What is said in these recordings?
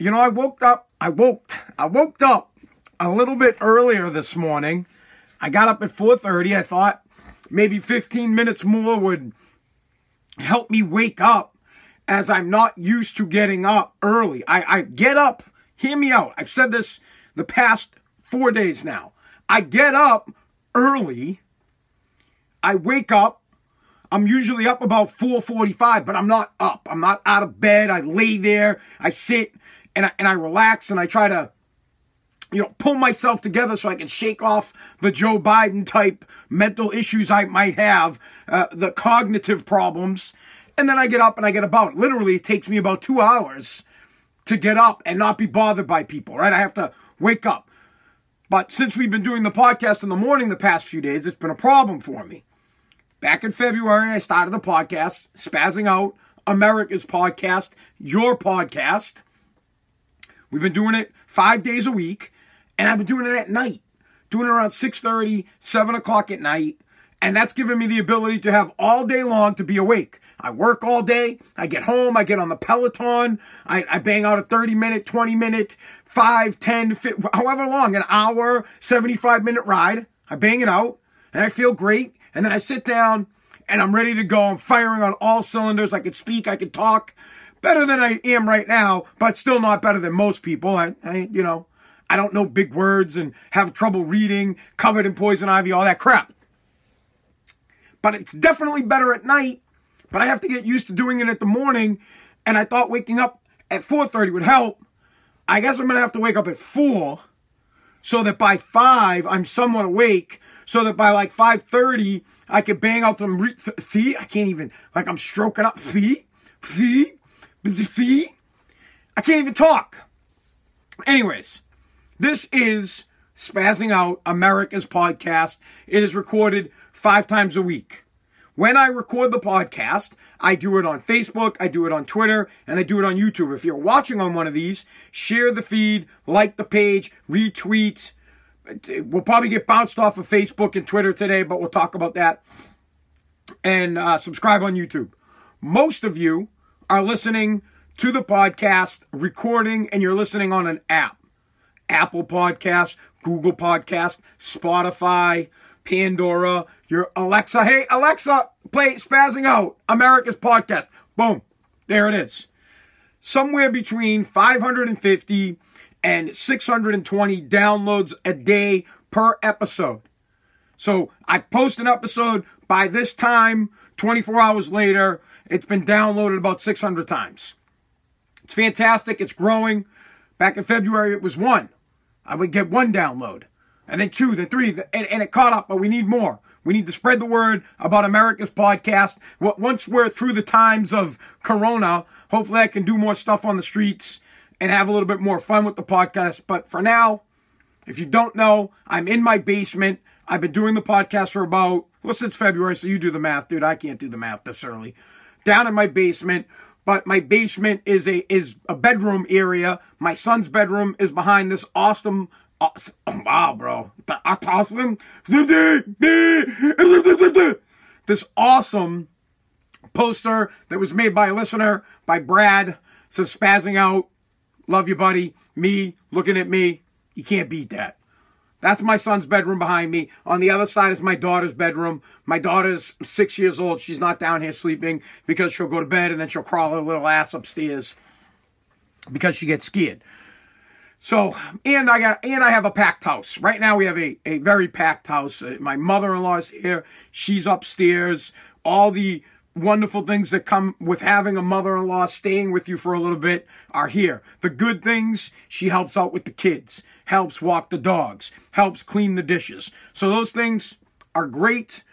You know, I woke up, I woke, I woke up a little bit earlier this morning. I got up at 4:30. I thought maybe 15 minutes more would help me wake up as I'm not used to getting up early. I, I get up, hear me out. I've said this the past four days now. I get up early. I wake up. I'm usually up about 4:45, but I'm not up. I'm not out of bed. I lay there. I sit and I, and I relax and I try to you know, pull myself together so I can shake off the Joe Biden type mental issues I might have, uh, the cognitive problems. And then I get up and I get about. Literally, it takes me about two hours to get up and not be bothered by people, right? I have to wake up. But since we've been doing the podcast in the morning the past few days, it's been a problem for me. Back in February, I started the podcast, Spazzing Out, America's podcast, your podcast. We've been doing it five days a week. And I've been doing it at night, doing it around 6.30, 7 o'clock at night. And that's given me the ability to have all day long to be awake. I work all day. I get home. I get on the Peloton. I, I bang out a 30 minute, 20 minute, 5, 10, 50, however long, an hour, 75 minute ride. I bang it out and I feel great. And then I sit down and I'm ready to go. I'm firing on all cylinders. I can speak. I can talk better than I am right now, but still not better than most people. I, I you know, I don't know big words and have trouble reading, covered in poison ivy, all that crap. But it's definitely better at night, but I have to get used to doing it at the morning, and I thought waking up at 4:30 would help. I guess I'm going to have to wake up at 4 so that by 5 I'm somewhat awake so that by like 5:30 I could bang out some re- th- I can't even like I'm stroking up fee fee fee I can't even talk. Anyways, this is Spazzing Out America's podcast. It is recorded five times a week. When I record the podcast, I do it on Facebook, I do it on Twitter, and I do it on YouTube. If you're watching on one of these, share the feed, like the page, retweet. We'll probably get bounced off of Facebook and Twitter today, but we'll talk about that. And uh, subscribe on YouTube. Most of you are listening to the podcast, recording, and you're listening on an app. Apple Podcast, Google Podcast, Spotify, Pandora, your Alexa. Hey, Alexa, play Spazzing Out, America's Podcast. Boom. There it is. Somewhere between 550 and 620 downloads a day per episode. So I post an episode by this time, 24 hours later, it's been downloaded about 600 times. It's fantastic. It's growing. Back in February, it was one. I would get one download, and then two, then three, and, and it caught up, but we need more. We need to spread the word about America's podcast. Once we're through the times of Corona, hopefully I can do more stuff on the streets and have a little bit more fun with the podcast. But for now, if you don't know, I'm in my basement. I've been doing the podcast for about, well, since February, so you do the math, dude. I can't do the math this early. Down in my basement, but my basement is a is a bedroom area. My son's bedroom is behind this awesome. awesome wow, bro! Awesome. This awesome poster that was made by a listener by Brad. Says spazzing out. Love you, buddy. Me looking at me. You can't beat that. That's my son's bedroom behind me. On the other side is my daughter's bedroom. My daughter's six years old. She's not down here sleeping because she'll go to bed and then she'll crawl her little ass upstairs because she gets scared. So, and I got, and I have a packed house. Right now we have a, a very packed house. Uh, my mother-in-law is here. She's upstairs. All the wonderful things that come with having a mother-in-law staying with you for a little bit are here. The good things, she helps out with the kids helps walk the dogs, helps clean the dishes. So those things are great.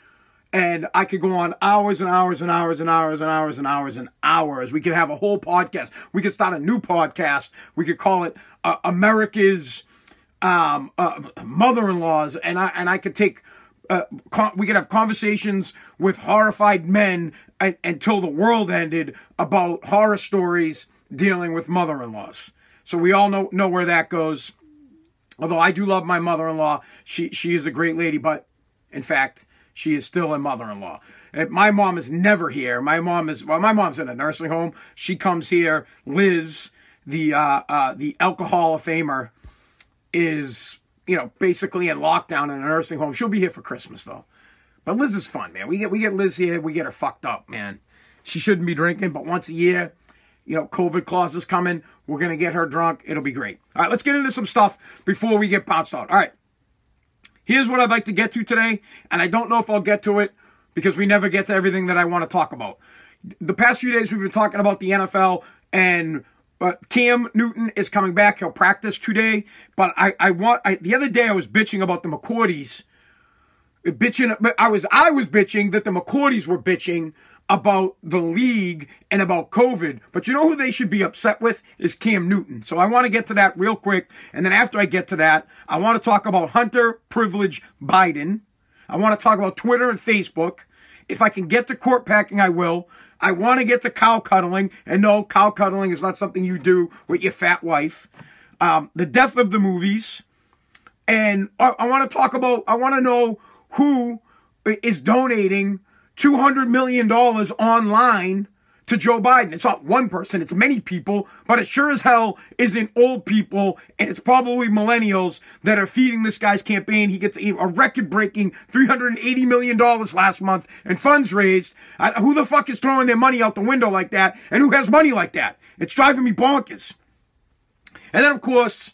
and I could go on hours and hours and hours and hours and hours and hours and hours. We could have a whole podcast. We could start a new podcast. We could call it uh, America's um, uh, mother-in-laws, and I and I could take. Uh, con- we could have conversations with horrified men a- until the world ended about horror stories dealing with mother-in-laws. So we all know know where that goes. Although I do love my mother-in-law, she she is a great lady, but in fact, she is still a mother-in-law. My mom is never here. My mom is well. My mom's in a nursing home. She comes here. Liz, the uh, uh, the alcohol famer, is you know basically in lockdown in a nursing home. She'll be here for Christmas though. But Liz is fun, man. We get we get Liz here. We get her fucked up, man. She shouldn't be drinking, but once a year, you know, COVID clauses coming. We're gonna get her drunk. It'll be great. All right, let's get into some stuff before we get bounced out. All right. Here's what I'd like to get to today, and I don't know if I'll get to it because we never get to everything that I want to talk about. The past few days we've been talking about the NFL and uh, Cam Newton is coming back. He'll practice today, but I, I want I, the other day I was bitching about the McCourties, bitching. I was I was bitching that the McCourties were bitching about the league and about COVID. But you know who they should be upset with is Cam Newton. So I want to get to that real quick. And then after I get to that, I want to talk about Hunter Privilege Biden. I want to talk about Twitter and Facebook. If I can get to court packing, I will. I want to get to cow cuddling. And no, cow cuddling is not something you do with your fat wife. Um, the death of the movies. And I, I want to talk about, I want to know who is donating $200 million online to Joe Biden. It's not one person, it's many people, but it sure as hell isn't old people, and it's probably millennials that are feeding this guy's campaign. He gets a record breaking $380 million last month in funds raised. Uh, who the fuck is throwing their money out the window like that, and who has money like that? It's driving me bonkers. And then, of course,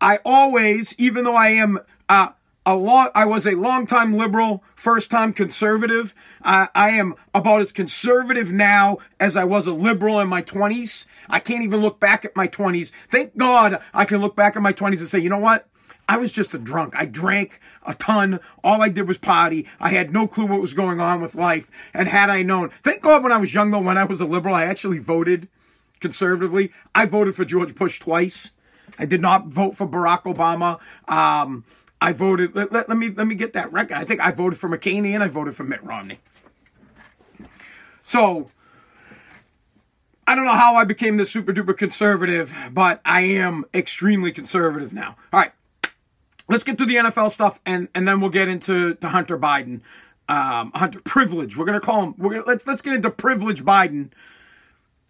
I always, even though I am uh, a lot. I was a long-time liberal, first-time conservative. I, I am about as conservative now as I was a liberal in my 20s. I can't even look back at my 20s. Thank God I can look back at my 20s and say, you know what? I was just a drunk. I drank a ton. All I did was party. I had no clue what was going on with life. And had I known, thank God when I was young though, when I was a liberal, I actually voted conservatively. I voted for George Bush twice. I did not vote for Barack Obama. Um, I voted. Let, let, let, me let me get that record. I think I voted for McCain and I voted for Mitt Romney. So I don't know how I became this super duper conservative, but I am extremely conservative now. All right, let's get to the NFL stuff, and and then we'll get into to Hunter Biden, um, Hunter Privilege. We're gonna call him. We're gonna let's let's get into Privilege Biden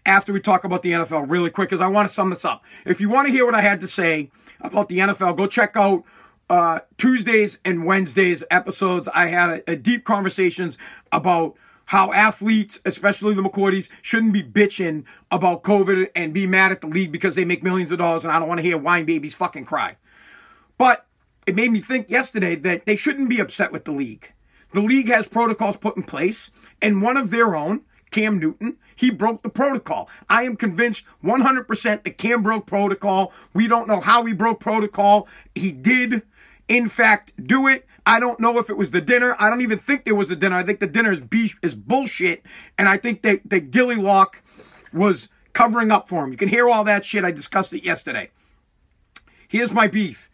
after we talk about the NFL really quick, because I want to sum this up. If you want to hear what I had to say about the NFL, go check out uh, Tuesdays and Wednesdays episodes, I had a, a, deep conversations about how athletes, especially the McCourties, shouldn't be bitching about COVID and be mad at the league because they make millions of dollars and I don't want to hear wine babies fucking cry. But it made me think yesterday that they shouldn't be upset with the league. The league has protocols put in place, and one of their own, Cam Newton, he broke the protocol. I am convinced 100% that Cam broke protocol. We don't know how he broke protocol. He did in fact do it. I don't know if it was the dinner. I don't even think there was a dinner. I think the dinner is be- is bullshit, and I think that that Gilly Lock was covering up for him. You can hear all that shit. I discussed it yesterday. Here's my beef: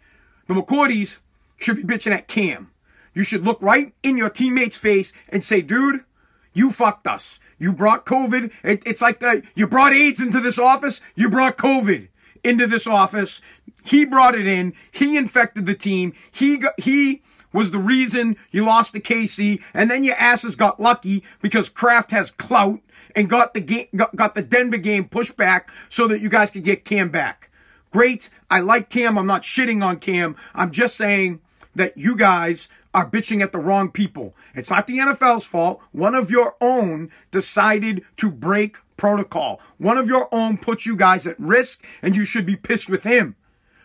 the McCourties should be bitching at Cam. You should look right in your teammate's face and say, "Dude, you fucked us. You brought COVID. It, it's like the you brought AIDS into this office. You brought COVID." Into this office. He brought it in. He infected the team. He got, he was the reason you lost to KC, and then your asses got lucky because Kraft has clout and got the game, got, got the Denver game pushed back so that you guys could get Cam back. Great. I like Cam. I'm not shitting on Cam. I'm just saying that you guys are bitching at the wrong people. It's not the NFL's fault. One of your own decided to break protocol. One of your own puts you guys at risk and you should be pissed with him.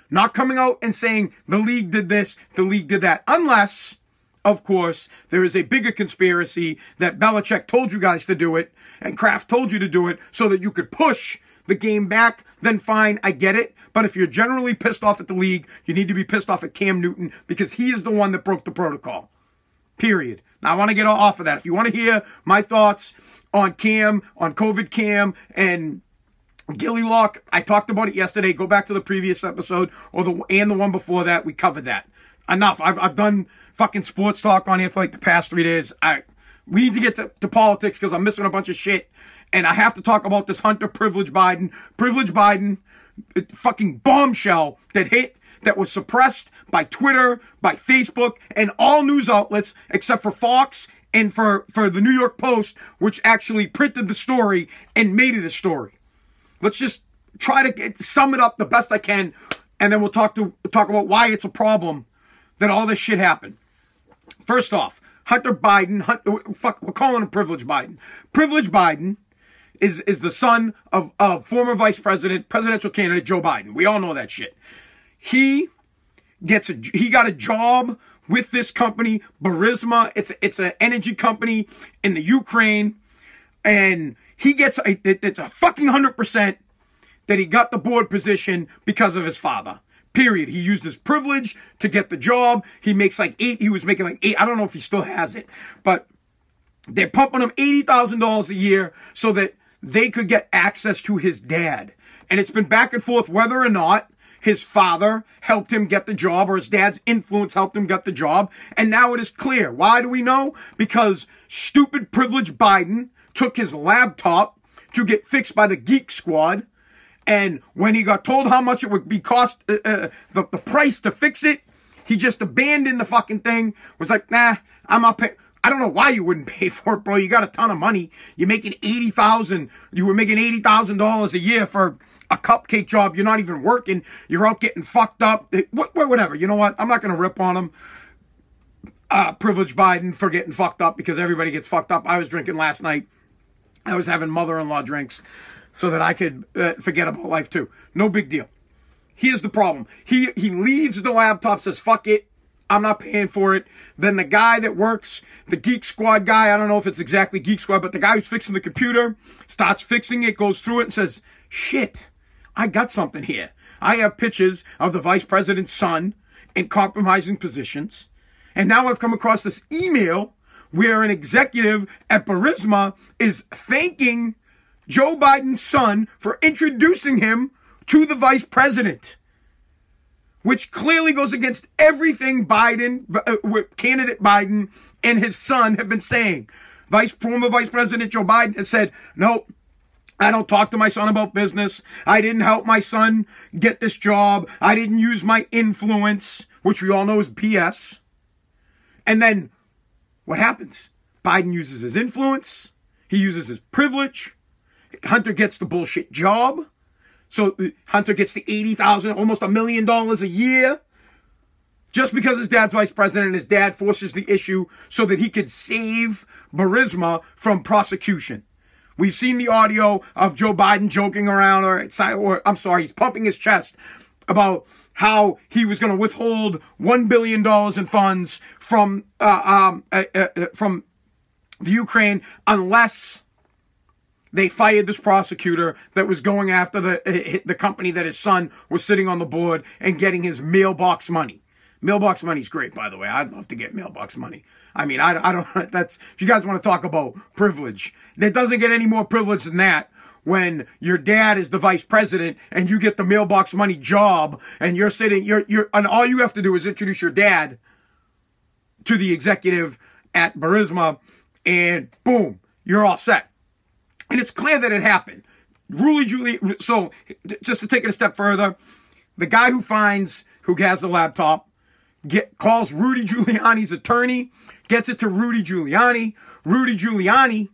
Not coming out and saying the league did this, the league did that. Unless, of course, there is a bigger conspiracy that Belichick told you guys to do it and Kraft told you to do it so that you could push the game back, then fine, I get it. But if you're generally pissed off at the league, you need to be pissed off at Cam Newton because he is the one that broke the protocol. Period. Now I want to get off of that. If you want to hear my thoughts on Cam, on COVID Cam, and Gilly Lock, I talked about it yesterday. Go back to the previous episode or the and the one before that. We covered that. Enough. I've I've done fucking sports talk on here for like the past three days. I we need to get to, to politics because I'm missing a bunch of shit. And I have to talk about this Hunter Privilege Biden, Privilege Biden, uh, fucking bombshell that hit that was suppressed by Twitter, by Facebook, and all news outlets except for Fox and for, for the New York Post, which actually printed the story and made it a story. Let's just try to get, sum it up the best I can, and then we'll talk to talk about why it's a problem that all this shit happened. First off, Hunter Biden, Hunter, fuck, we're calling him Privilege Biden. Privilege Biden is is the son of, of former Vice President, presidential candidate Joe Biden. We all know that shit. He gets a he got a job with this company, Burisma. It's it's an energy company in the Ukraine, and he gets a, it, it's a fucking hundred percent that he got the board position because of his father. Period. He used his privilege to get the job. He makes like eight. He was making like eight. I don't know if he still has it, but they're pumping him eighty thousand dollars a year so that they could get access to his dad. And it's been back and forth whether or not his father helped him get the job or his dad's influence helped him get the job. And now it is clear. Why do we know? Because stupid privileged Biden took his laptop to get fixed by the Geek Squad. And when he got told how much it would be cost, uh, uh, the, the price to fix it, he just abandoned the fucking thing. Was like, nah, I'm paying. I don't know why you wouldn't pay for it, bro. You got a ton of money. You're making eighty thousand. You were making eighty thousand dollars a year for a cupcake job. You're not even working. You're out getting fucked up. Whatever. You know what? I'm not gonna rip on him. Uh, privileged Biden for getting fucked up because everybody gets fucked up. I was drinking last night. I was having mother-in-law drinks so that I could uh, forget about life too. No big deal. Here's the problem. He he leaves the laptop, says fuck it. I'm not paying for it. Then the guy that works, the Geek Squad guy, I don't know if it's exactly Geek Squad, but the guy who's fixing the computer starts fixing it, goes through it and says, shit, I got something here. I have pictures of the vice president's son in compromising positions. And now I've come across this email where an executive at Burisma is thanking Joe Biden's son for introducing him to the vice president which clearly goes against everything Biden, uh, candidate Biden and his son have been saying. Vice former Vice President Joe Biden has said, "No, I don't talk to my son about business. I didn't help my son get this job. I didn't use my influence, which we all know is BS." And then what happens? Biden uses his influence. He uses his privilege. Hunter gets the bullshit job. So Hunter gets the 80,000, almost a million dollars a year. Just because his dad's vice president and his dad forces the issue so that he could save Burisma from prosecution. We've seen the audio of Joe Biden joking around, or, or I'm sorry, he's pumping his chest about how he was going to withhold one billion dollars in funds from uh, um, uh, uh, uh, from the Ukraine unless they fired this prosecutor that was going after the eh, the company that his son was sitting on the board and getting his mailbox money. Mailbox money's great, by the way. I'd love to get mailbox money. I mean, I, I don't. That's if you guys want to talk about privilege, it doesn't get any more privilege than that. When your dad is the vice president and you get the mailbox money job, and you're sitting, you're you're, and all you have to do is introduce your dad to the executive at Burisma, and boom, you're all set. And it's clear that it happened. Rudy Giuliani, so just to take it a step further, the guy who finds, who has the laptop, get, calls Rudy Giuliani's attorney, gets it to Rudy Giuliani. Rudy Giuliani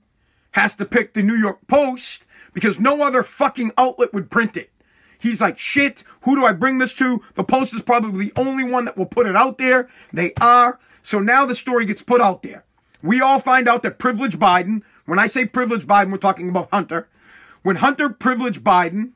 has to pick the New York Post because no other fucking outlet would print it. He's like, shit, who do I bring this to? The Post is probably the only one that will put it out there. They are. So now the story gets put out there. We all find out that privileged Biden, when I say privileged Biden, we're talking about Hunter. When Hunter privileged Biden,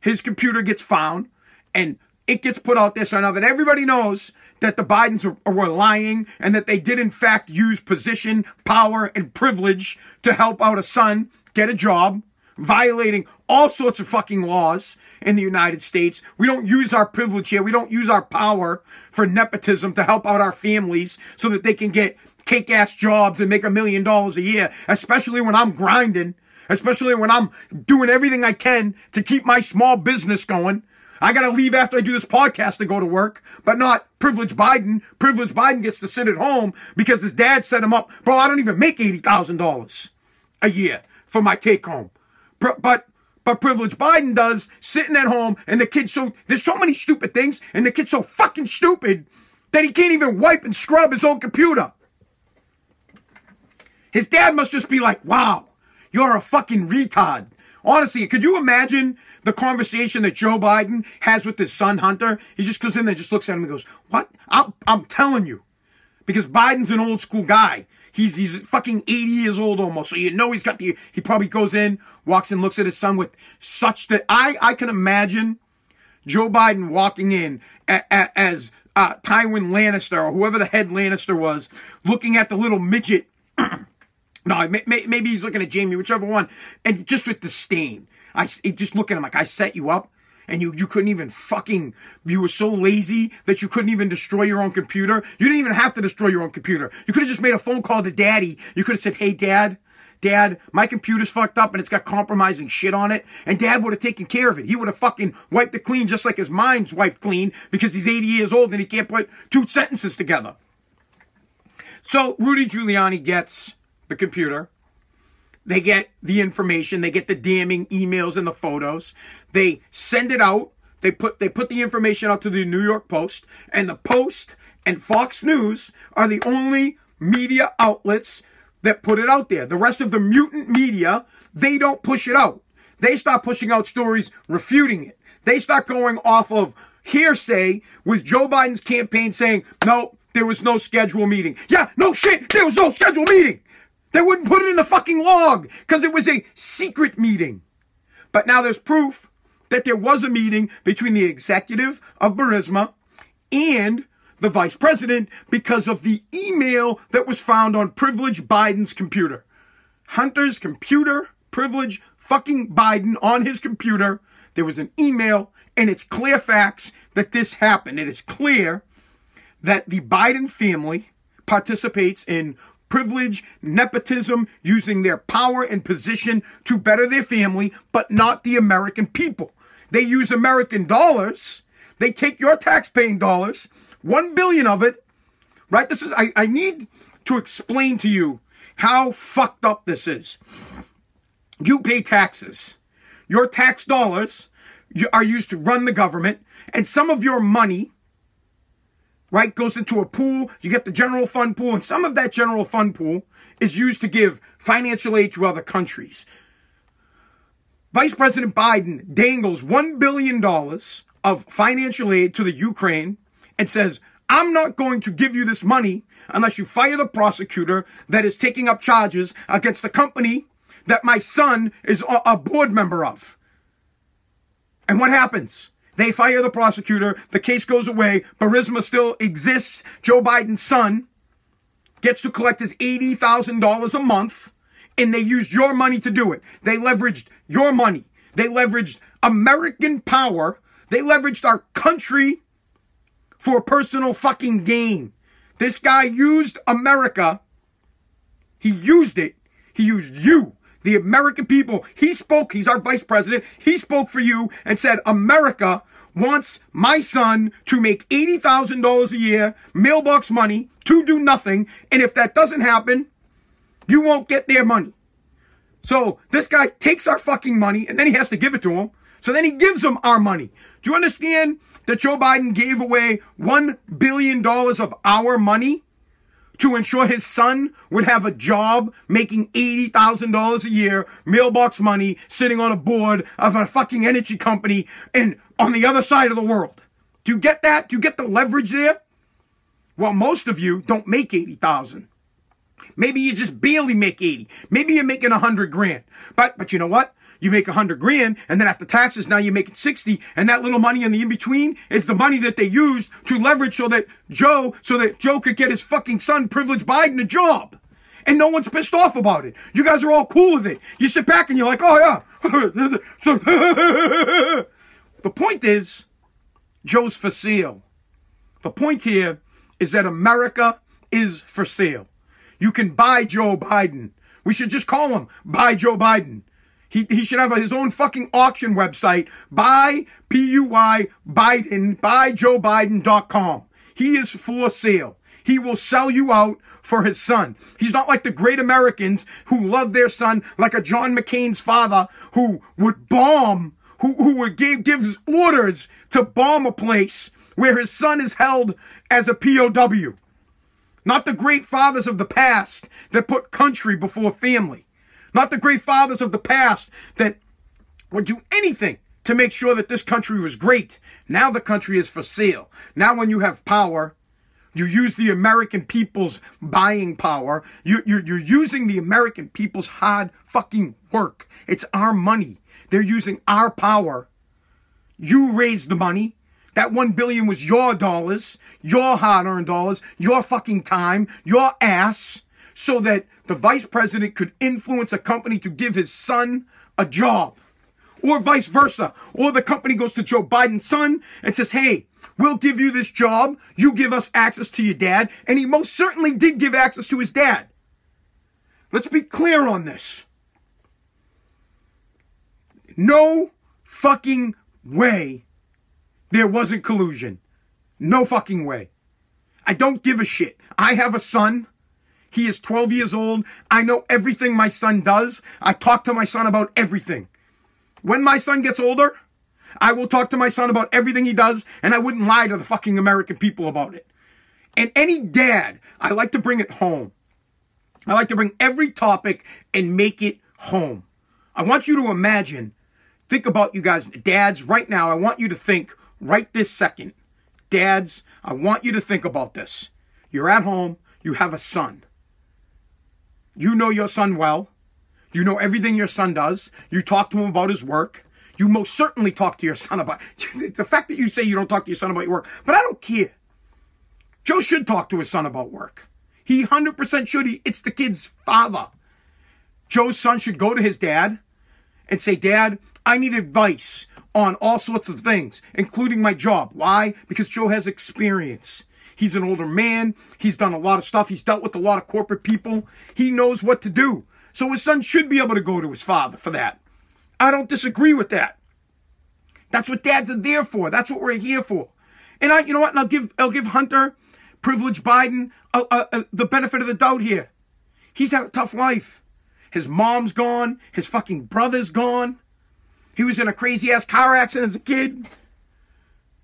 his computer gets found and it gets put out there so now that everybody knows that the Bidens were, were lying and that they did in fact use position, power, and privilege to help out a son get a job. violating all sorts of fucking laws in the United States. We don't use our privilege here. We don't use our power for nepotism to help out our families so that they can get kick ass jobs and make a million dollars a year, especially when I'm grinding, especially when I'm doing everything I can to keep my small business going. I gotta leave after I do this podcast to go to work, but not privileged Biden. Privileged Biden gets to sit at home because his dad set him up. Bro, I don't even make $80,000 a year for my take home. But but privileged Biden does sitting at home and the kid's so there's so many stupid things and the kid's so fucking stupid that he can't even wipe and scrub his own computer. His dad must just be like, wow, you're a fucking retard. Honestly, could you imagine the conversation that Joe Biden has with his son Hunter? He just goes in there, just looks at him and goes, what? I'm, I'm telling you. Because Biden's an old school guy. He's he's fucking 80 years old almost. So you know he's got the he probably goes in, walks in, looks at his son with such that I I can imagine Joe Biden walking in a, a, as uh, Tywin Lannister or whoever the head Lannister was, looking at the little midget. no, maybe he's looking at Jaime, whichever one, and just with disdain. I just look at him like I set you up and you, you couldn't even fucking, you were so lazy that you couldn't even destroy your own computer. You didn't even have to destroy your own computer. You could have just made a phone call to daddy. You could have said, hey dad, Dad, my computer's fucked up and it's got compromising shit on it. And dad would have taken care of it. He would have fucking wiped it clean just like his mind's wiped clean because he's 80 years old and he can't put two sentences together. So Rudy Giuliani gets the computer. They get the information. They get the damning emails and the photos. They send it out. They put they put the information out to the New York Post, and the Post and Fox News are the only media outlets that put it out there. The rest of the mutant media, they don't push it out. They start pushing out stories refuting it. They start going off of hearsay with Joe Biden's campaign saying, no, there was no scheduled meeting. Yeah, no shit, there was no scheduled meeting. They wouldn't put it in the fucking log because it was a secret meeting. But now there's proof that there was a meeting between the executive of Burisma and the vice president because of the email that was found on Privilege Biden's computer. Hunter's computer, Privilege fucking Biden on his computer. There was an email, and it's clear facts that this happened. It is clear that the Biden family participates in privilege, nepotism, using their power and position to better their family, but not the American people. They use American dollars. They take your tax-paying dollars, one billion of it, right? This is, I, I need to explain to you how fucked up this is. You pay taxes. Your tax dollars are used to run the government, and some of your money, right, goes into a pool. You get the general fund pool, and some of that general fund pool is used to give financial aid to other countries. Vice President Biden dangles $1 billion of financial aid to the Ukraine and says, I'm not going to give you this money unless you fire the prosecutor that is taking up charges against the company that my son is a board member of. And what happens? They fire the prosecutor, the case goes away, Burisma still exists, Joe Biden's son gets to collect his $80,000 a month and they used your money to do it. They leveraged your money. They leveraged American power. They leveraged our country for personal fucking gain. This guy used America. He used it. He used you, the American people. He spoke. He's our vice president. He spoke for you and said, America wants my son to make $80,000 a year, mailbox money, to do nothing. And if that doesn't happen, you won't get their money. So this guy takes our fucking money and then he has to give it to him. So then he gives them our money. Do you understand that Joe Biden gave away $1 billion of our money to ensure his son would have a job making $80,000 a year, mailbox money, sitting on a board of a fucking energy company and on the other side of the world? Do you get that? Do you get the leverage there? Well, most of you don't make 80,000. Maybe you just barely make 80. Maybe you're making 100 grand. But, but you know what? You make a 100 grand, and then after taxes, now you're making 60, and that little money in the in-between is the money that they used to leverage so that Joe, so that Joe could get his fucking son, privileged Biden, a job. And no one's pissed off about it. You guys are all cool with it. You sit back and you're like, oh yeah, the point is, Joe's for sale. The point here is that America is for sale. You can buy Joe Biden. We should just call him Buy Joe Biden. He, he should have his own fucking auction website. Buy, P-U-Y, Biden, buy buyjoebiden.com. He is for sale. He will sell you out for his son. He's not like the great Americans who love their son, like a John McCain's father who would bomb, who, who would give, gives orders to bomb a place where his son is held as a POW. Not the great fathers of the past that put country before family. Not the great fathers of the past that would do anything to make sure that this country was great. Now the country is for sale. Now when you have power, you use the American people's buying power. You, you're, you're using the American people's hard fucking work. It's our money. They're using our power. You raised the money. That one billion was your dollars, your hard-earned dollars, your fucking time, your ass, so that the vice president could influence a company to give his son a job. Or vice versa. Or the company goes to Joe Biden's son and says, hey, We'll give you this job. You give us access to your dad. And he most certainly did give access to his dad. Let's be clear on this. No fucking way there wasn't collusion. No fucking way. I don't give a shit. I have a son. He is 12 years old. I know everything my son does. I talk to my son about everything. When my son gets older, I will talk to my son about everything he does, and I wouldn't lie to the fucking American people about it. And any dad, I like to bring it home. I like to bring every topic and make it home. I want you to imagine, think about you guys, dads, right now. I want you to think right this second. Dads, I want you to think about this. You're at home, you have a son. You know your son well. You know everything your son does. You talk to him about his work. You most certainly talk to your son about the fact that you say you don't talk to your son about your work, but I don't care. Joe should talk to his son about work. He 100% should. He, it's the kid's father. Joe's son should go to his dad and say, Dad, I need advice on all sorts of things, including my job. Why? Because Joe has experience. He's an older man. He's done a lot of stuff. He's dealt with a lot of corporate people. He knows what to do. So his son should be able to go to his father for that. I don't disagree with that. That's what dads are there for. That's what we're here for. And I, you know what? And I'll give, I'll give Hunter, privileged Biden, the benefit of the doubt here. He's had a tough life. His mom's gone. His fucking brother's gone. He was in a crazy ass car accident as a kid.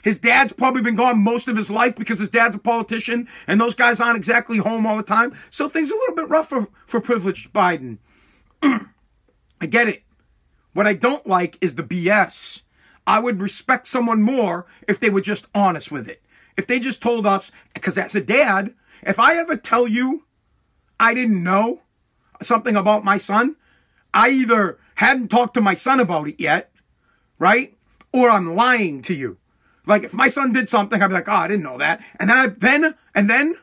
His dad's probably been gone most of his life because his dad's a politician and those guys aren't exactly home all the time. So things are a little bit rough for, for privileged Biden. I get it. What I don't like is the BS. I would respect someone more if they were just honest with it. If they just told us, because as a dad, if I ever tell you I didn't know something about my son, I either hadn't talked to my son about it yet, right? Or I'm lying to you. Like if my son did something, I'd be like, oh, I didn't know that. And then I, then, and then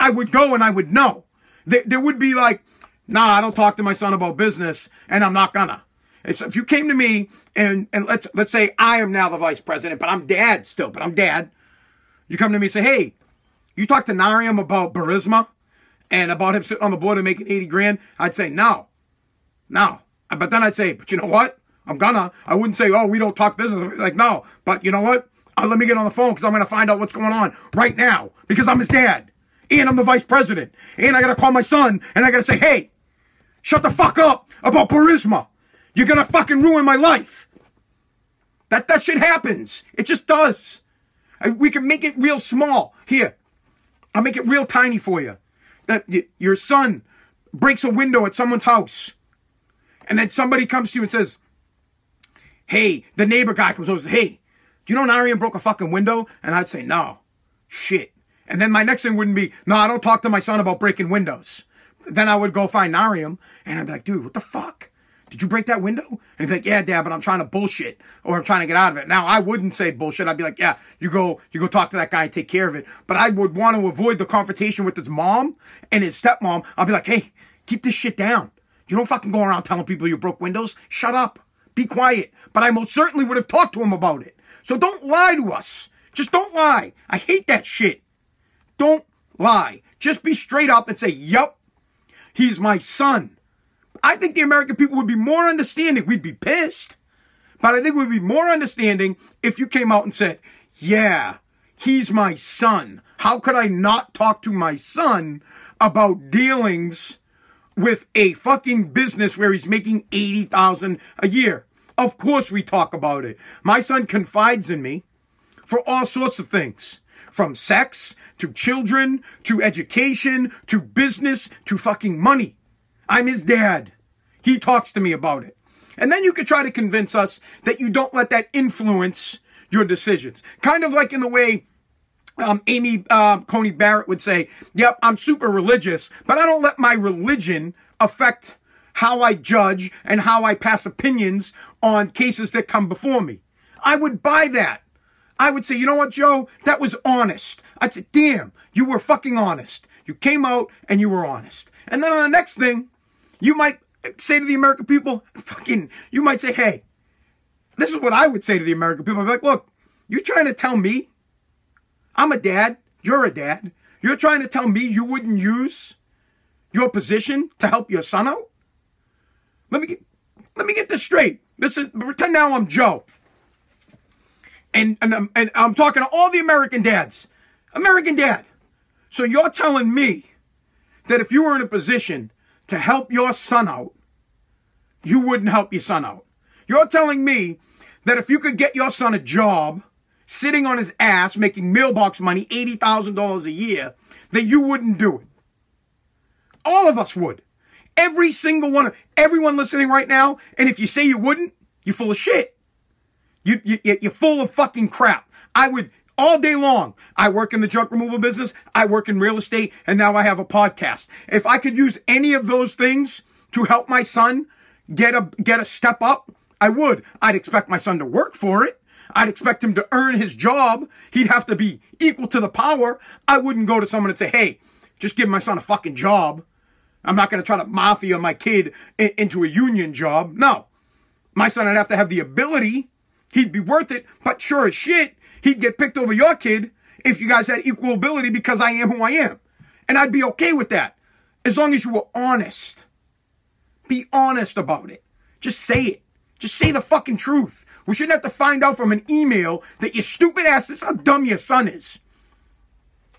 I would go and I would know. There, there would be like, nah, I don't talk to my son about business and I'm not gonna. If, if you came to me and, and let's, let's say I am now the vice president, but I'm dad still, but I'm dad. You come to me and say, hey, you talked to Nariam about Burisma and about him sitting on the board and making 80 grand. I'd say, no, no. But then I'd say, but you know what? I'm gonna. I wouldn't say, oh, we don't talk business. Like, no. But you know what? Uh, let me get on the phone because I'm going to find out what's going on right now because I'm his dad and I'm the vice president. And I got to call my son and I got to say, hey, shut the fuck up about Burisma. You're gonna fucking ruin my life. That that shit happens. It just does. I, we can make it real small. Here, I'll make it real tiny for you. That y- your son breaks a window at someone's house, and then somebody comes to you and says, "Hey," the neighbor guy comes over and says, "Hey, you know Narian broke a fucking window?" And I'd say, "No, shit." And then my next thing wouldn't be, "No, I don't talk to my son about breaking windows." Then I would go find Nariam, and I'd be like, "Dude, what the fuck?" Did you break that window? And he'd be like, yeah, dad, but I'm trying to bullshit or I'm trying to get out of it. Now I wouldn't say bullshit. I'd be like, yeah, you go, you go talk to that guy and take care of it. But I would want to avoid the confrontation with his mom and his stepmom. I'll be like, hey, keep this shit down. You don't fucking go around telling people you broke windows. Shut up. be quiet. But I most certainly would have talked to him about it. So don't lie to us. Just don't lie. I hate that shit. Don't lie. Just be straight up and say, yup, he's my son. I think the American people would be more understanding. We'd be pissed. But I think we'd be more understanding if you came out and said, yeah, he's my son. How could I not talk to my son about dealings with a fucking business where he's making 80,000 a year? Of course we talk about it. My son confides in me for all sorts of things. From sex to children to education to business to fucking money. I'm his dad. He talks to me about it. And then you could try to convince us that you don't let that influence your decisions. Kind of like in the way um, Amy uh, Coney Barrett would say, Yep, I'm super religious, but I don't let my religion affect how I judge and how I pass opinions on cases that come before me. I would buy that. I would say, you know what, Joe? That was honest. I'd say, damn, you were fucking honest. You came out and you were honest. And then on the next thing, you might say to the American people, fucking, you might say, hey, this is what I would say to the American people. I'd be like, look, you're trying to tell me I'm a dad, you're a dad. You're trying to tell me you wouldn't use your position to help your son out? Let me get, let me get this straight. This is pretend now I'm Joe. And, and, I'm, and I'm talking to all the American dads. American dad. So you're telling me that if you were in a position to help your son out, you wouldn't help your son out. You're telling me that if you could get your son a job sitting on his ass making mailbox money, $80,000 a year, that you wouldn't do it. All of us would. Every single one of everyone listening right now, and if you say you wouldn't, you're full of shit. You, you, you're full of fucking crap. I would all day long. I work in the junk removal business. I work in real estate and now I have a podcast. If I could use any of those things to help my son get a, get a step up, I would. I'd expect my son to work for it. I'd expect him to earn his job. He'd have to be equal to the power. I wouldn't go to someone and say, Hey, just give my son a fucking job. I'm not going to try to mafia my kid into a union job. No. My son would have to have the ability. He'd be worth it, but sure as shit, he'd get picked over your kid if you guys had equal ability because I am who I am. And I'd be okay with that. As long as you were honest. Be honest about it. Just say it. Just say the fucking truth. We shouldn't have to find out from an email that your stupid ass, this is how dumb your son is.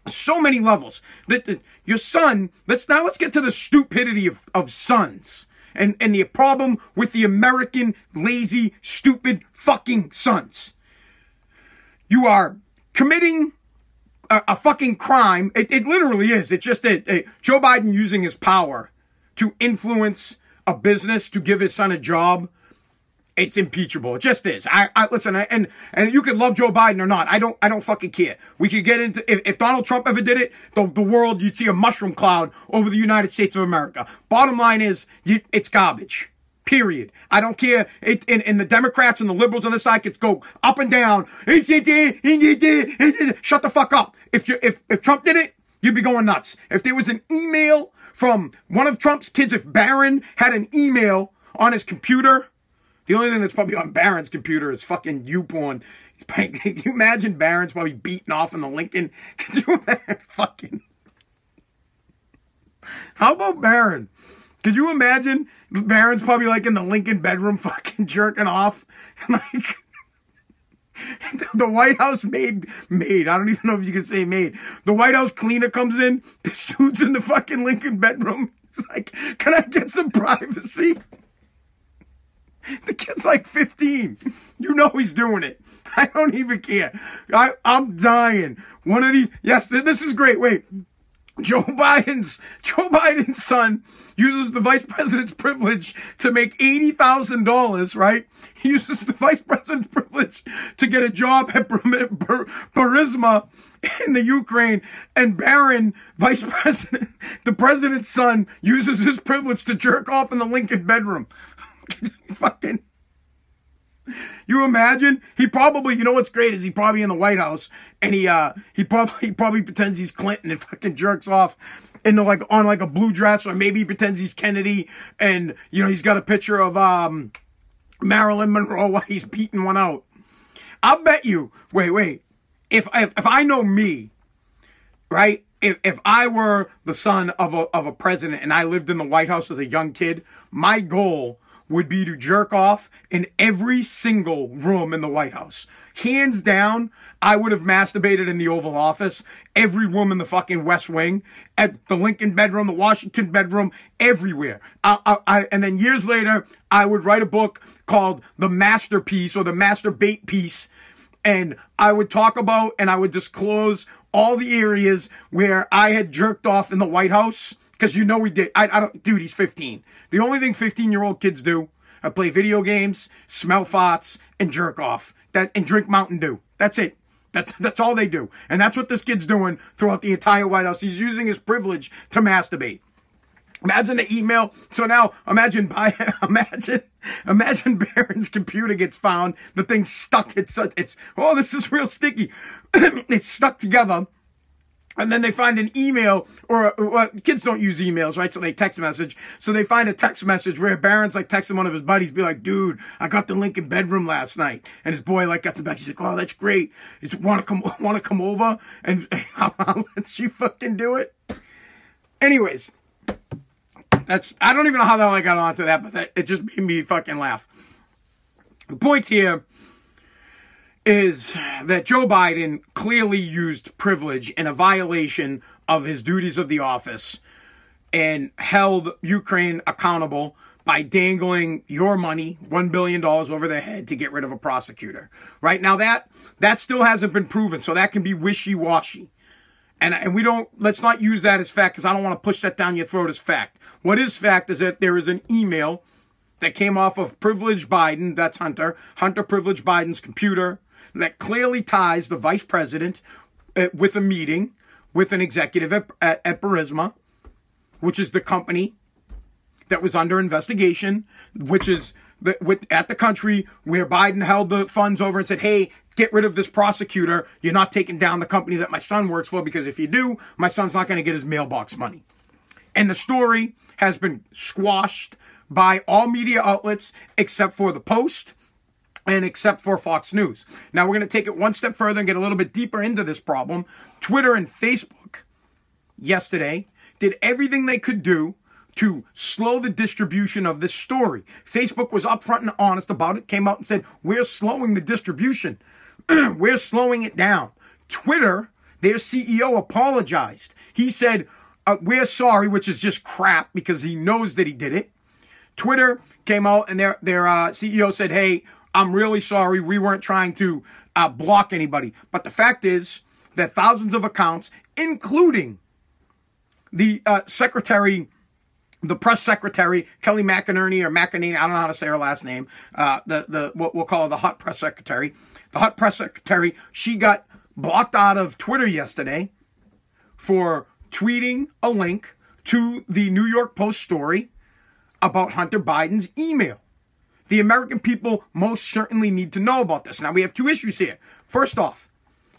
So many levels. That, your son, let's now let's get to the stupidity of, of sons and, and the problem with the American lazy, stupid fucking sons. You are committing a, a fucking crime. It, it, literally is. It's just a, a Joe Biden using his power to influence a business to give his son a job it's impeachable. It just is. I, I listen, I, and and you can love Joe Biden or not. I don't. I don't fucking care. We could get into if, if Donald Trump ever did it, the the world you'd see a mushroom cloud over the United States of America. Bottom line is, you, it's garbage. Period. I don't care. It, and the Democrats and the liberals on the side could go up and down. Shut the fuck up. If you if if Trump did it, you'd be going nuts. If there was an email from one of Trump's kids, if Barron had an email on his computer the only thing that's probably on Barron's computer is fucking YouPorn. Can you imagine Barron's probably beating off in the Lincoln? Could you imagine fucking? How about Barron? Could you imagine Barron's probably like in the Lincoln bedroom fucking jerking off? Like the White House maid maid. I don't even know if you can say maid. The White House cleaner comes in, this dude's in the fucking Lincoln bedroom. It's like, can I get some privacy? The kid's like 15. You know he's doing it. I don't even care. I, I'm dying. One of these, yes, this is great. Wait. Joe Biden's, Joe Biden's son uses the vice president's privilege to make $80,000, right? He uses the vice president's privilege to get a job at Burisma in the Ukraine. And Barron, vice president, the president's son, uses his privilege to jerk off in the Lincoln bedroom. fucking. You imagine? He probably, you know what's great is he probably in the White House and he, uh, he probably, he probably pretends he's Clinton and fucking jerks off into like, on like a blue dress or maybe he pretends he's Kennedy and, you know, he's got a picture of, um, Marilyn Monroe while he's beating one out. I'll bet you. Wait, wait. If if, if I know me, right? If if I were the son of a of a president and I lived in the White House as a young kid, my goal would be to jerk off in every single room in the White House. Hands down, I would have masturbated in the Oval Office, every room in the fucking West Wing, at the Lincoln bedroom, the Washington bedroom, everywhere. I, I, I, and then years later, I would write a book called The Masterpiece or The Masturbate Piece. And I would talk about and I would disclose all the areas where I had jerked off in the White House because you know we did. I, I don't, dude, he's 15. The only thing 15 year old kids do are play video games, smell farts, and jerk off. That and drink Mountain Dew. That's it. That's that's all they do, and that's what this kid's doing throughout the entire White House. He's using his privilege to masturbate. Imagine the email. So now imagine by imagine imagine Barron's computer gets found. The thing's stuck. It's it's oh this is real sticky. it's stuck together and then they find an email or well, kids don't use emails right? So they text message. So they find a text message where barron's like texting one of his buddies be like dude i got the lincoln bedroom last night. And his boy like got the back. He's like oh that's great. He's want to come want to come over and i'll let she fucking do it? Anyways that's i don't even know how the hell i got onto that but that, it just made me fucking laugh. The point here is that Joe Biden clearly used privilege in a violation of his duties of the office and held Ukraine accountable by dangling your money, $1 billion over their head to get rid of a prosecutor. Right now that, that still hasn't been proven. So that can be wishy-washy. And, and we don't, let's not use that as fact because I don't want to push that down your throat as fact. What is fact is that there is an email that came off of Privileged Biden, that's Hunter, Hunter Privileged Biden's computer, that clearly ties the vice president uh, with a meeting with an executive at, at, at Burisma, which is the company that was under investigation, which is the, with, at the country where Biden held the funds over and said, hey, get rid of this prosecutor. You're not taking down the company that my son works for because if you do, my son's not going to get his mailbox money. And the story has been squashed by all media outlets except for the Post and except for Fox News. Now we're going to take it one step further and get a little bit deeper into this problem. Twitter and Facebook yesterday did everything they could do to slow the distribution of this story. Facebook was upfront and honest about it, came out and said, We're slowing the distribution, we're slowing it down. Twitter, their CEO, apologized. He said, uh, We're sorry, which is just crap because he knows that he did it. Twitter came out and their, their uh, CEO said, Hey, I'm really sorry. We weren't trying to uh, block anybody. But the fact is that thousands of accounts, including the uh, secretary, the press secretary, Kelly McInerney or McInerney, I don't know how to say her last name, uh, the, the, what we'll call the hot press secretary. The hot press secretary, she got blocked out of Twitter yesterday for tweeting a link to the New York Post story about Hunter Biden's email. The American people most certainly need to know about this. Now, we have two issues here. First off,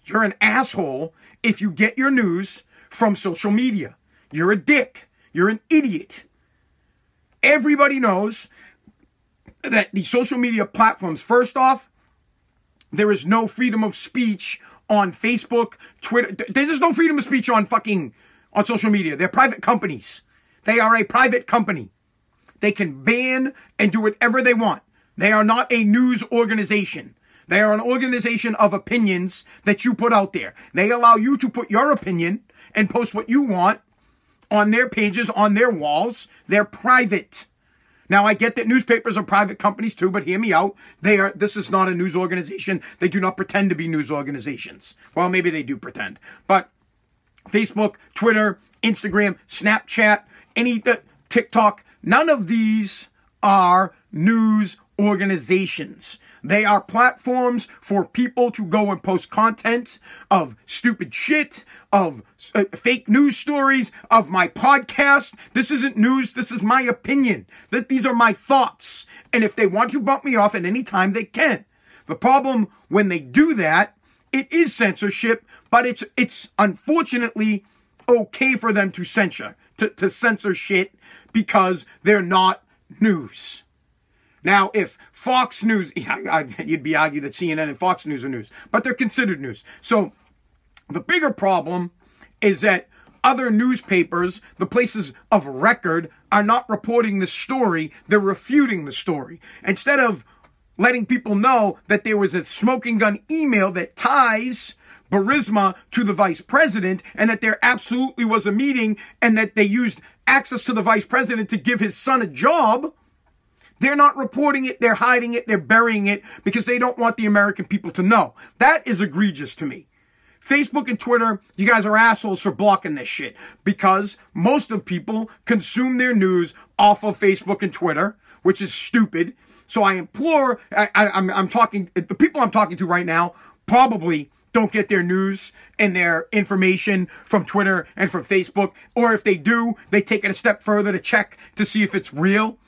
you're an asshole if you get your news from social media. You're a dick. You're an idiot. Everybody knows that the social media platforms, first off, there is no freedom of speech on Facebook, Twitter. There's no freedom of speech on fucking on social media. They're private companies. They are a private company. They can ban and do whatever they want. They are not a news organization. They are an organization of opinions that you put out there. They allow you to put your opinion and post what you want on their pages, on their walls. They're private. Now I get that newspapers are private companies too, but hear me out. They are, this is not a news organization. They do not pretend to be news organizations. Well, maybe they do pretend, but Facebook, Twitter, Instagram, Snapchat, any, uh, TikTok, None of these are news organizations. They are platforms for people to go and post content of stupid shit, of uh, fake news stories, of my podcast. This isn't news. This is my opinion. That these are my thoughts. And if they want to bump me off at any time, they can. The problem when they do that, it is censorship, but it's, it's unfortunately okay for them to censor, to, to censor shit because they're not news. Now, if Fox News, you'd be argued that CNN and Fox News are news, but they're considered news. So the bigger problem is that other newspapers, the places of record, are not reporting the story. They're refuting the story. Instead of letting people know that there was a smoking gun email that ties Burisma to the vice president and that there absolutely was a meeting and that they used access to the vice president to give his son a job. They're not reporting it, they're hiding it, they're burying it because they don't want the American people to know. That is egregious to me. Facebook and Twitter, you guys are assholes for blocking this shit because most of people consume their news off of Facebook and Twitter, which is stupid. So I implore, I, am talking, the people I'm talking to right now probably don't get their news and their information from Twitter and from Facebook. Or if they do, they take it a step further to check to see if it's real.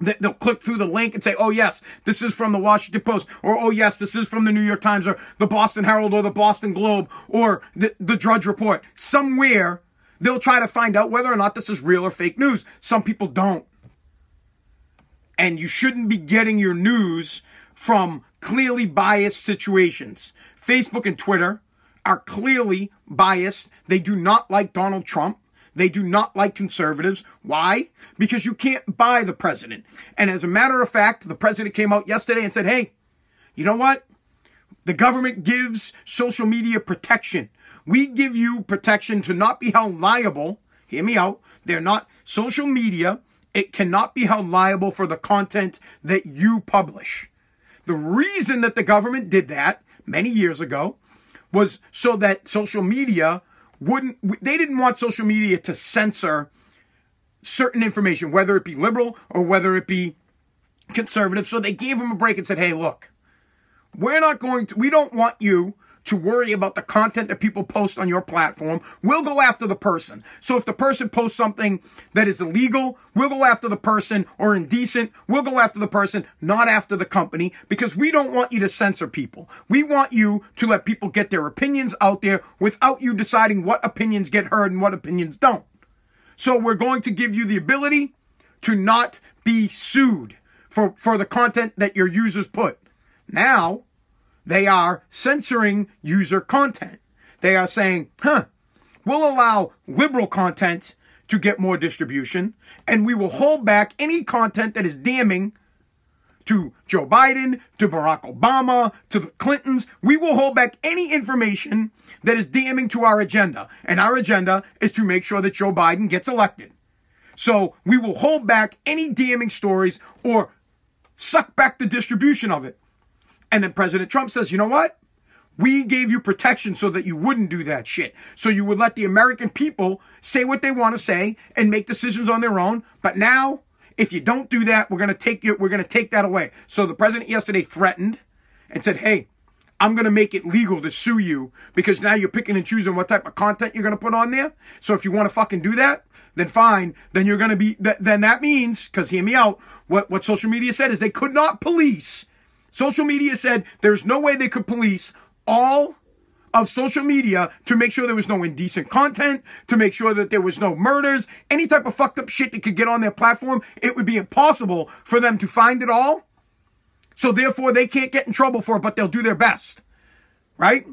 They'll click through the link and say, oh, yes, this is from the Washington Post, or oh, yes, this is from the New York Times, or the Boston Herald, or the Boston Globe, or the, the Drudge Report. Somewhere they'll try to find out whether or not this is real or fake news. Some people don't. And you shouldn't be getting your news from clearly biased situations. Facebook and Twitter are clearly biased. They do not like Donald Trump. They do not like conservatives. Why? Because you can't buy the president. And as a matter of fact, the president came out yesterday and said, hey, you know what? The government gives social media protection. We give you protection to not be held liable. Hear me out. They're not social media. It cannot be held liable for the content that you publish. The reason that the government did that many years ago was so that social media wouldn't, they didn't want social media to censor certain information, whether it be liberal or whether it be conservative. So they gave them a break and said, hey, look, we're not going to, we don't want you to worry about the content that people post on your platform. We'll go after the person. So if the person posts something that is illegal, we'll go after the person or indecent. We'll go after the person, not after the company, because we don't want you to censor people. We want you to let people get their opinions out there without you deciding what opinions get heard and what opinions don't. So we're going to give you the ability to not be sued for, for the content that your users put. Now, they are censoring user content. They are saying, huh, we'll allow liberal content to get more distribution, and we will hold back any content that is damning to Joe Biden, to Barack Obama, to the Clintons. We will hold back any information that is damning to our agenda. And our agenda is to make sure that Joe Biden gets elected. So we will hold back any damning stories or suck back the distribution of it. And then President Trump says, you know what? We gave you protection so that you wouldn't do that shit. So you would let the American people say what they want to say and make decisions on their own. But now, if you don't do that, we're going to take you, we're to take that away. So the president yesterday threatened and said, hey, I'm going to make it legal to sue you because now you're picking and choosing what type of content you're going to put on there. So if you want to fucking do that, then fine. Then you're to be, th- then that means, cause hear me out, what, what social media said is they could not police Social media said there's no way they could police all of social media to make sure there was no indecent content, to make sure that there was no murders, any type of fucked up shit that could get on their platform. It would be impossible for them to find it all. So therefore they can't get in trouble for it, but they'll do their best. Right?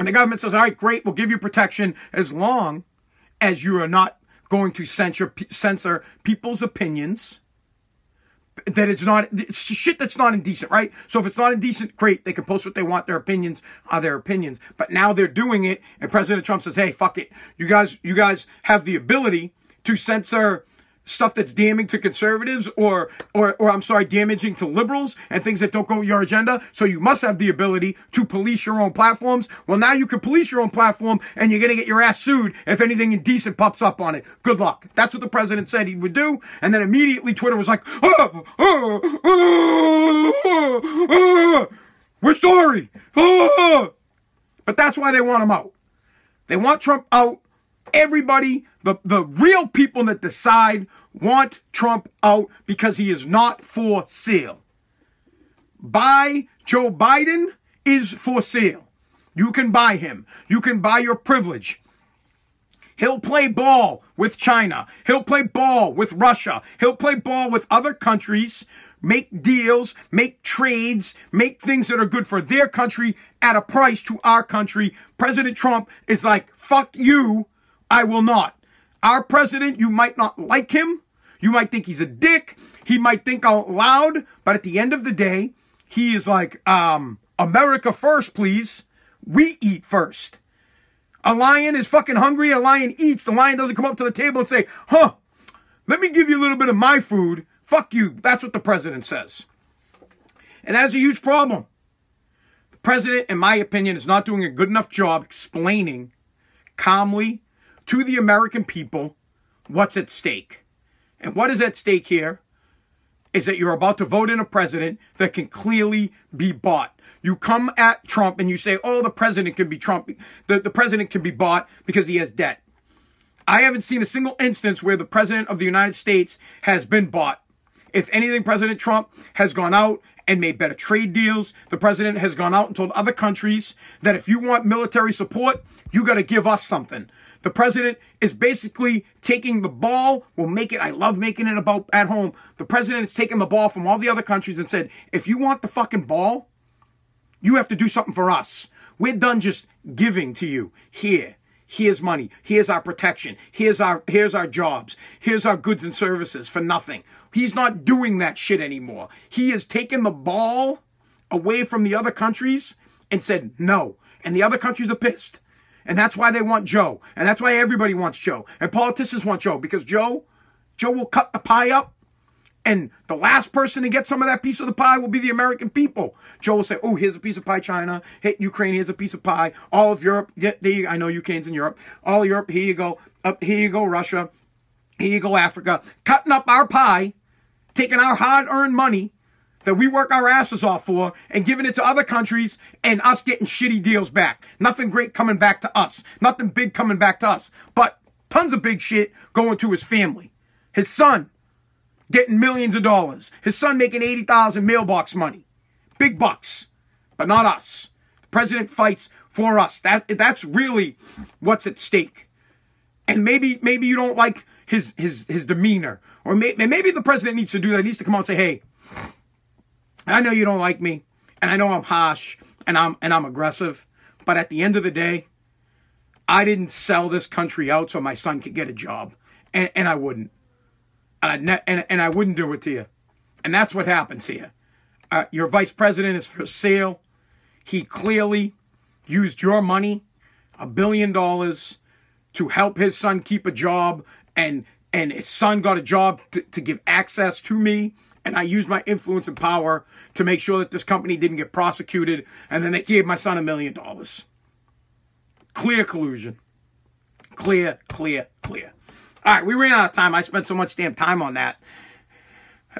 And the government says, all right, great, we'll give you protection as long as you are not going to censor, censor people's opinions that it's not it's shit that's not indecent, right? So if it's not indecent, great, they can post what they want. Their opinions are their opinions. But now they're doing it, and President Trump says, "Hey, fuck it, you guys, you guys have the ability to censor." Stuff that's damning to conservatives or, or, or I'm sorry, damaging to liberals and things that don't go your agenda. So you must have the ability to police your own platforms. Well, now you can police your own platform and you're going to get your ass sued if anything indecent pops up on it. Good luck. That's what the president said he would do. And then immediately Twitter was like, oh, oh, oh, we're sorry. But that's why they want him out. They want Trump out everybody, the, the real people that decide want Trump out because he is not for sale. Buy Joe Biden is for sale. You can buy him. You can buy your privilege. He'll play ball with China. He'll play ball with Russia. He'll play ball with other countries make deals, make trades, make things that are good for their country at a price to our country. President Trump is like, fuck you, I will not. Our president, you might not like him. You might think he's a dick. He might think out loud, but at the end of the day, he is like, um, America first, please. We eat first. A lion is fucking hungry. A lion eats. The lion doesn't come up to the table and say, huh, let me give you a little bit of my food. Fuck you. That's what the president says. And that's a huge problem. The president, in my opinion, is not doing a good enough job explaining calmly to the American people what's at stake. And what is at stake here is that you're about to vote in a president that can clearly be bought. You come at Trump and you say, oh, the president can be Trump. The, the president can be bought because he has debt. I haven't seen a single instance where the president of the United States has been bought. If anything, President Trump has gone out and made better trade deals. The president has gone out and told other countries that if you want military support, you got to give us something. The president is basically taking the ball. We'll make it. I love making it about at home. The president is taking the ball from all the other countries and said, if you want the fucking ball, you have to do something for us. We're done just giving to you here. Here's money. Here's our protection. Here's our here's our jobs. Here's our goods and services for nothing. He's not doing that shit anymore. He has taken the ball away from the other countries and said no. And the other countries are pissed. And that's why they want Joe. And that's why everybody wants Joe. And politicians want Joe because Joe, Joe will cut the pie up. And the last person to get some of that piece of the pie will be the American people. Joe will say, "Oh, here's a piece of pie, China. Hey, Ukraine, here's a piece of pie. All of Europe, yeah, I know Ukraine's in Europe. All of Europe, here you go. Up here you go, Russia. Here you go, Africa. Cutting up our pie, taking our hard-earned money that we work our asses off for and giving it to other countries and us getting shitty deals back. Nothing great coming back to us. Nothing big coming back to us. But tons of big shit going to his family. His son getting millions of dollars. His son making 80,000 mailbox money. Big bucks. But not us. The president fights for us. That that's really what's at stake. And maybe maybe you don't like his his his demeanor or may, maybe the president needs to do that. He needs to come out and say, "Hey, I know you don't like me, and I know I'm harsh and I'm and I'm aggressive, but at the end of the day, I didn't sell this country out so my son could get a job, and, and I wouldn't, and I ne- and, and I wouldn't do it to you, and that's what happens here. Uh, your vice president is for sale. He clearly used your money, a billion dollars, to help his son keep a job, and and his son got a job to, to give access to me and I used my influence and power to make sure that this company didn't get prosecuted, and then they gave my son a million dollars. Clear collusion. Clear, clear, clear. All right, we ran out of time. I spent so much damn time on that.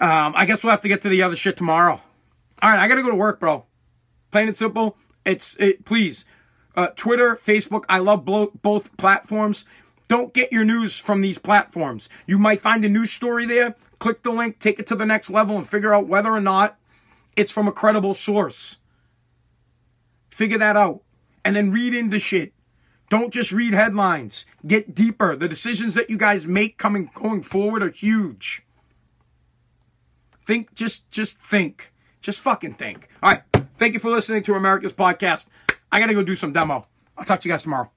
Um, I guess we'll have to get to the other shit tomorrow. All right, I gotta go to work, bro. Plain and simple. It's it. Please, uh, Twitter, Facebook. I love blo- both platforms. Don't get your news from these platforms. You might find a news story there click the link, take it to the next level, and figure out whether or not it's from a credible source. Figure that out. And then read into shit. Don't just read headlines. Get deeper. The decisions that you guys make coming going forward are huge. Think, just just think. Just fucking think. All right. Thank you for listening to America's podcast. I gotta go do some demo. I'll talk to you guys tomorrow.